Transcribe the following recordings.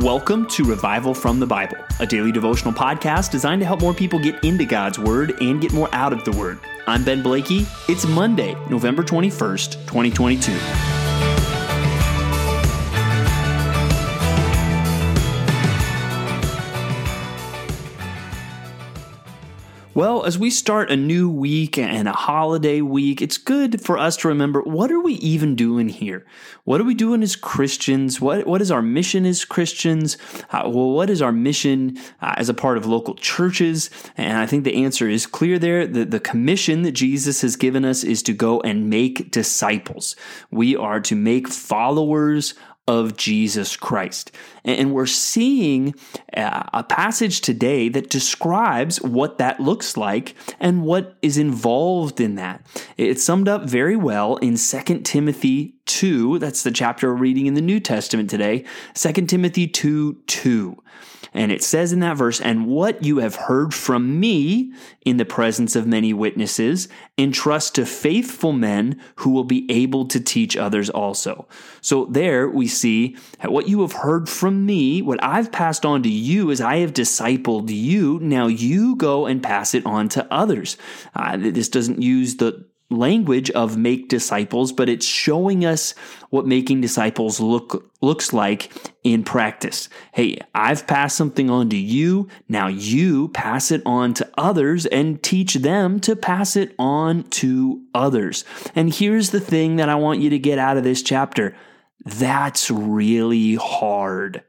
Welcome to Revival from the Bible, a daily devotional podcast designed to help more people get into God's Word and get more out of the Word. I'm Ben Blakey. It's Monday, November 21st, 2022. Well, as we start a new week and a holiday week, it's good for us to remember what are we even doing here? What are we doing as Christians? What what is our mission as Christians? Uh, well, what is our mission uh, as a part of local churches? And I think the answer is clear there. The, the commission that Jesus has given us is to go and make disciples. We are to make followers of Jesus Christ. And we're seeing uh, a passage today that describes what that looks like and what is involved in that. It's summed up very well in 2 Timothy 2. That's the chapter we're reading in the New Testament today. 2 Timothy 2 2. And it says in that verse, and what you have heard from me in the presence of many witnesses, entrust to faithful men who will be able to teach others also. So there we see what you have heard from me, what I've passed on to you as I have discipled you. Now you go and pass it on to others. Uh, this doesn't use the language of make disciples, but it's showing us what making disciples look looks like in practice. Hey, I've passed something on to you. Now you pass it on to others and teach them to pass it on to others. And here's the thing that I want you to get out of this chapter. That's really hard.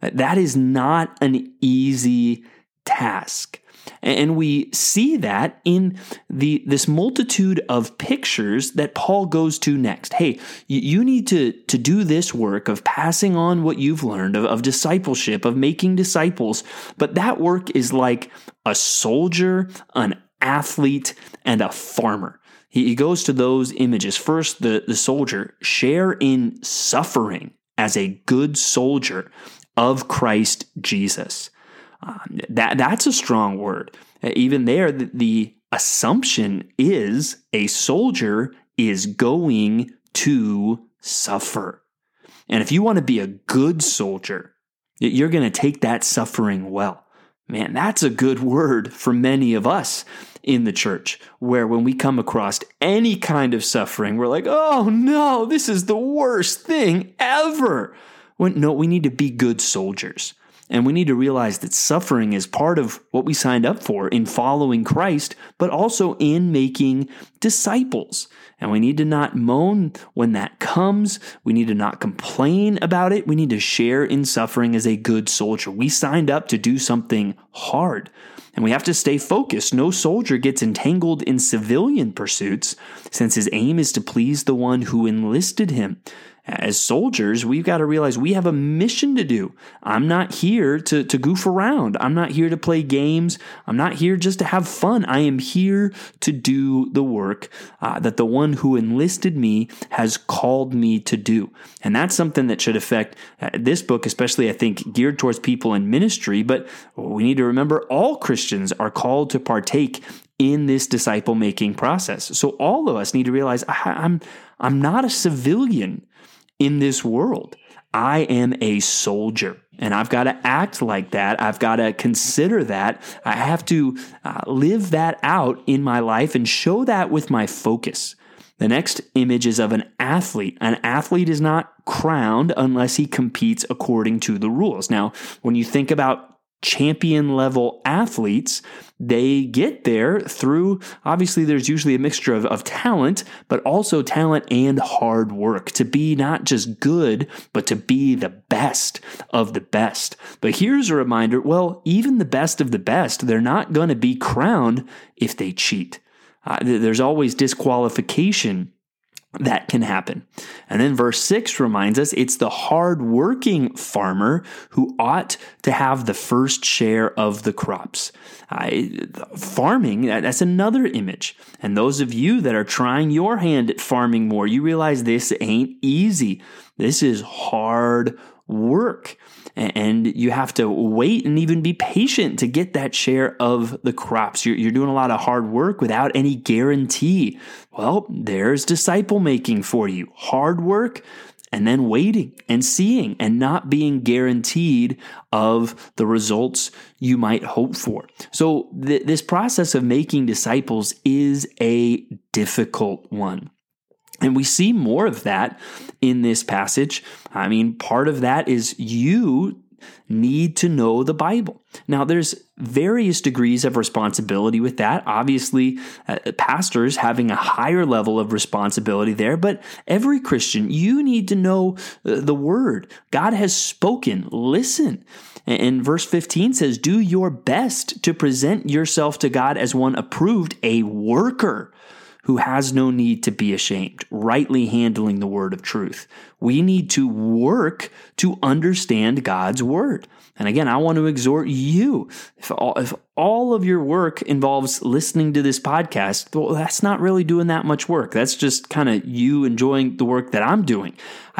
That is not an easy task. And we see that in the this multitude of pictures that Paul goes to next. Hey, you need to, to do this work of passing on what you've learned, of, of discipleship, of making disciples. But that work is like a soldier, an athlete, and a farmer. He, he goes to those images. First, the, the soldier, share in suffering as a good soldier of Christ Jesus. Um, that that's a strong word. Uh, even there, the, the assumption is a soldier is going to suffer. And if you want to be a good soldier, you're going to take that suffering well. Man, that's a good word for many of us in the church, where when we come across any kind of suffering, we're like, oh no, this is the worst thing ever. When, no, we need to be good soldiers. And we need to realize that suffering is part of what we signed up for in following Christ, but also in making disciples. And we need to not moan when that comes. We need to not complain about it. We need to share in suffering as a good soldier. We signed up to do something hard. And we have to stay focused. No soldier gets entangled in civilian pursuits, since his aim is to please the one who enlisted him as soldiers, we've got to realize we have a mission to do. I'm not here to, to goof around. I'm not here to play games. I'm not here just to have fun. I am here to do the work uh, that the one who enlisted me has called me to do. And that's something that should affect uh, this book, especially, I think, geared towards people in ministry. But we need to remember all Christians are called to partake in this disciple making process. So all of us need to realize I'm, I'm not a civilian in this world. I am a soldier and I've got to act like that. I've got to consider that. I have to uh, live that out in my life and show that with my focus. The next image is of an athlete. An athlete is not crowned unless he competes according to the rules. Now, when you think about champion level athletes, they get there through obviously there's usually a mixture of, of talent, but also talent and hard work to be not just good, but to be the best of the best. But here's a reminder well, even the best of the best, they're not going to be crowned if they cheat. Uh, there's always disqualification that can happen. And then verse 6 reminds us it's the hardworking farmer who ought to have the first share of the crops. Uh, farming, that's another image. And those of you that are trying your hand at farming more, you realize this ain't easy. This is hard work and you have to wait and even be patient to get that share of the crops. You're, you're doing a lot of hard work without any guarantee. Well, there's disciple making for you. Hard work and then waiting and seeing and not being guaranteed of the results you might hope for. So, th- this process of making disciples is a difficult one. And we see more of that in this passage. I mean, part of that is you need to know the Bible. Now, there's various degrees of responsibility with that. Obviously, uh, pastors having a higher level of responsibility there, but every Christian, you need to know uh, the Word. God has spoken. Listen. And verse 15 says, Do your best to present yourself to God as one approved, a worker who has no need to be ashamed, rightly handling the word of truth. We need to work to understand God's word. And again, I want to exhort you. If all, if all of your work involves listening to this podcast, well, that's not really doing that much work. That's just kind of you enjoying the work that I'm doing.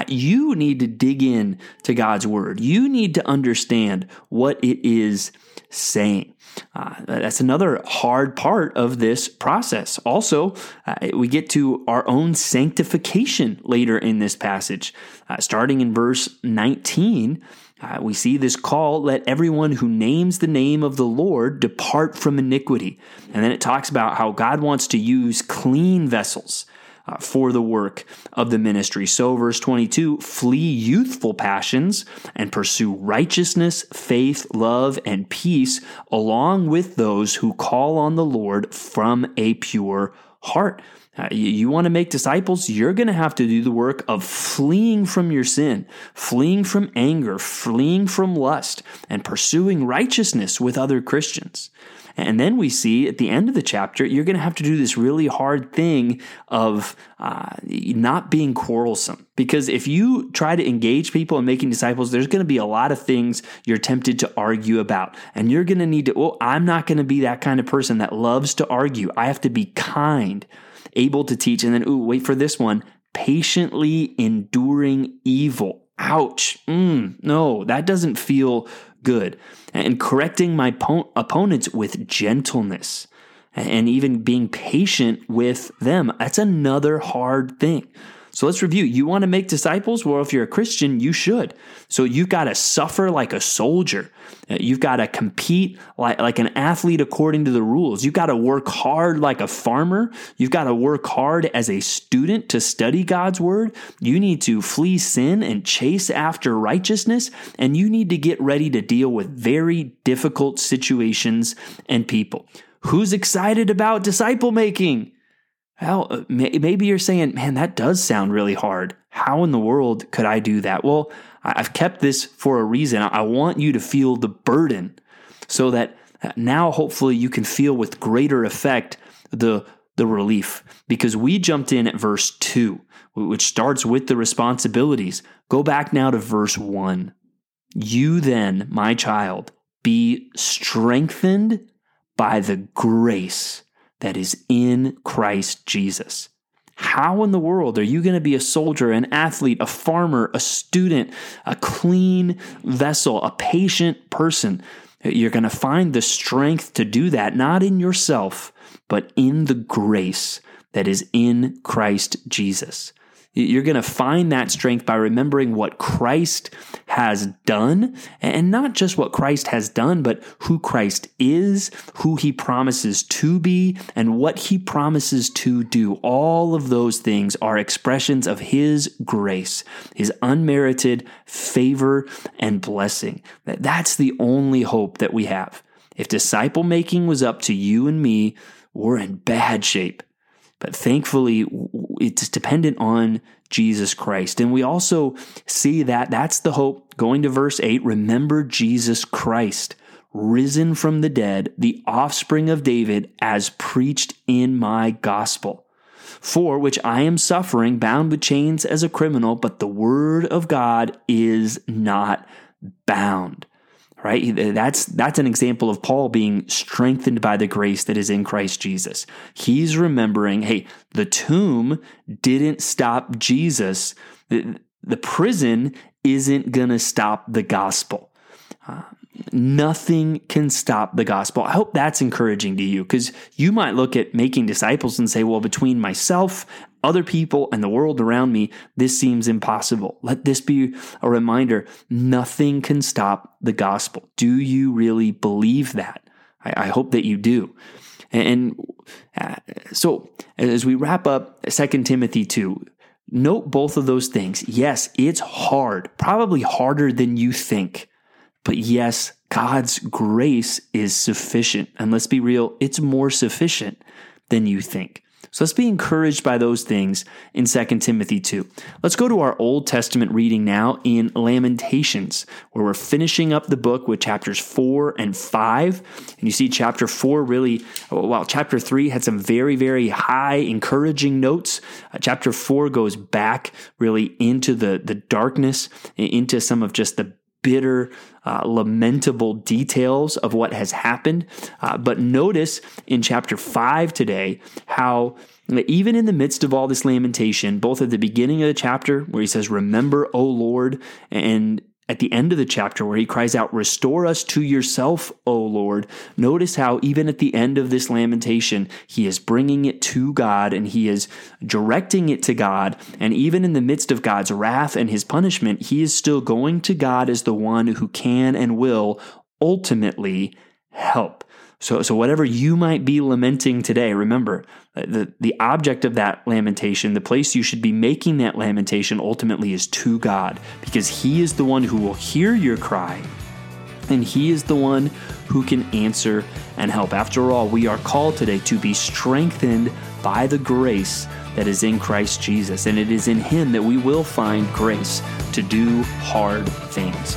You need to dig in to God's word. You need to understand what it is saying. Uh, that's another hard part of this process. Also, uh, we get to our own sanctification later in this passage. Uh, starting in verse 19, uh, we see this call let everyone who names the name of the Lord depart from iniquity. And then it talks about how God wants to use clean vessels uh, for the work of the ministry. So, verse 22 flee youthful passions and pursue righteousness, faith, love, and peace, along with those who call on the Lord from a pure heart. Uh, you, you want to make disciples, you're going to have to do the work of fleeing from your sin, fleeing from anger, fleeing from lust, and pursuing righteousness with other Christians. And then we see at the end of the chapter, you're going to have to do this really hard thing of uh, not being quarrelsome. Because if you try to engage people in making disciples, there's going to be a lot of things you're tempted to argue about. And you're going to need to, well, I'm not going to be that kind of person that loves to argue. I have to be kind, able to teach. And then, ooh, wait for this one patiently enduring evil. Ouch. Mm, no, that doesn't feel good, and correcting my po- opponents with gentleness, and even being patient with them. That's another hard thing. So let's review. You want to make disciples? Well, if you're a Christian, you should. So you've got to suffer like a soldier. Uh, you've got to compete like, like an athlete according to the rules. You've got to work hard like a farmer. You've got to work hard as a student to study God's word. You need to flee sin and chase after righteousness. And you need to get ready to deal with very difficult situations and people. Who's excited about disciple making? Well, uh, maybe you're saying, man, that does sound really hard. How in the world could I do that? Well, I've kept this for a reason. I want you to feel the burden so that uh, now hopefully you can feel with greater effect the, the relief. Because we jumped in at verse 2, which starts with the responsibilities. Go back now to verse 1. You then, my child, be strengthened by the grace that is in Christ Jesus. How in the world are you going to be a soldier, an athlete, a farmer, a student, a clean vessel, a patient person? You're going to find the strength to do that, not in yourself, but in the grace that is in Christ Jesus. You're going to find that strength by remembering what Christ has done, and not just what Christ has done, but who Christ is, who he promises to be, and what he promises to do. All of those things are expressions of his grace, his unmerited favor and blessing. That's the only hope that we have. If disciple making was up to you and me, we're in bad shape. But thankfully, it's dependent on Jesus Christ. And we also see that that's the hope. Going to verse 8, remember Jesus Christ, risen from the dead, the offspring of David, as preached in my gospel. For which I am suffering, bound with chains as a criminal, but the word of God is not bound right? That's that's an example of Paul being strengthened by the grace that is in Christ Jesus. He's remembering, hey, the tomb didn't stop Jesus. The, the prison isn't going to stop the gospel. Uh, nothing can stop the gospel. I hope that's encouraging to you because you might look at making disciples and say, well, between myself, other people and the world around me, this seems impossible. Let this be a reminder nothing can stop the gospel. Do you really believe that? I, I hope that you do. And uh, so, as we wrap up 2 Timothy 2, note both of those things. Yes, it's hard, probably harder than you think. But yes, God's grace is sufficient. And let's be real, it's more sufficient than you think. So let's be encouraged by those things in 2 Timothy 2. Let's go to our Old Testament reading now in Lamentations, where we're finishing up the book with chapters 4 and 5. And you see, chapter 4 really, while chapter 3 had some very, very high, encouraging notes, uh, chapter 4 goes back really into the, the darkness, into some of just the bitter, uh, lamentable details of what has happened. Uh, but notice in chapter 5 today how even in the midst of all this lamentation, both at the beginning of the chapter where he says, Remember, O Lord, and at the end of the chapter where he cries out, Restore us to yourself, O Lord. Notice how, even at the end of this lamentation, he is bringing it to God and he is directing it to God. And even in the midst of God's wrath and his punishment, he is still going to God as the one who can and will ultimately help. So, so whatever you might be lamenting today, remember uh, the, the object of that lamentation, the place you should be making that lamentation ultimately is to God, because He is the one who will hear your cry, and He is the one who can answer and help. After all, we are called today to be strengthened by the grace that is in Christ Jesus, and it is in Him that we will find grace to do hard things.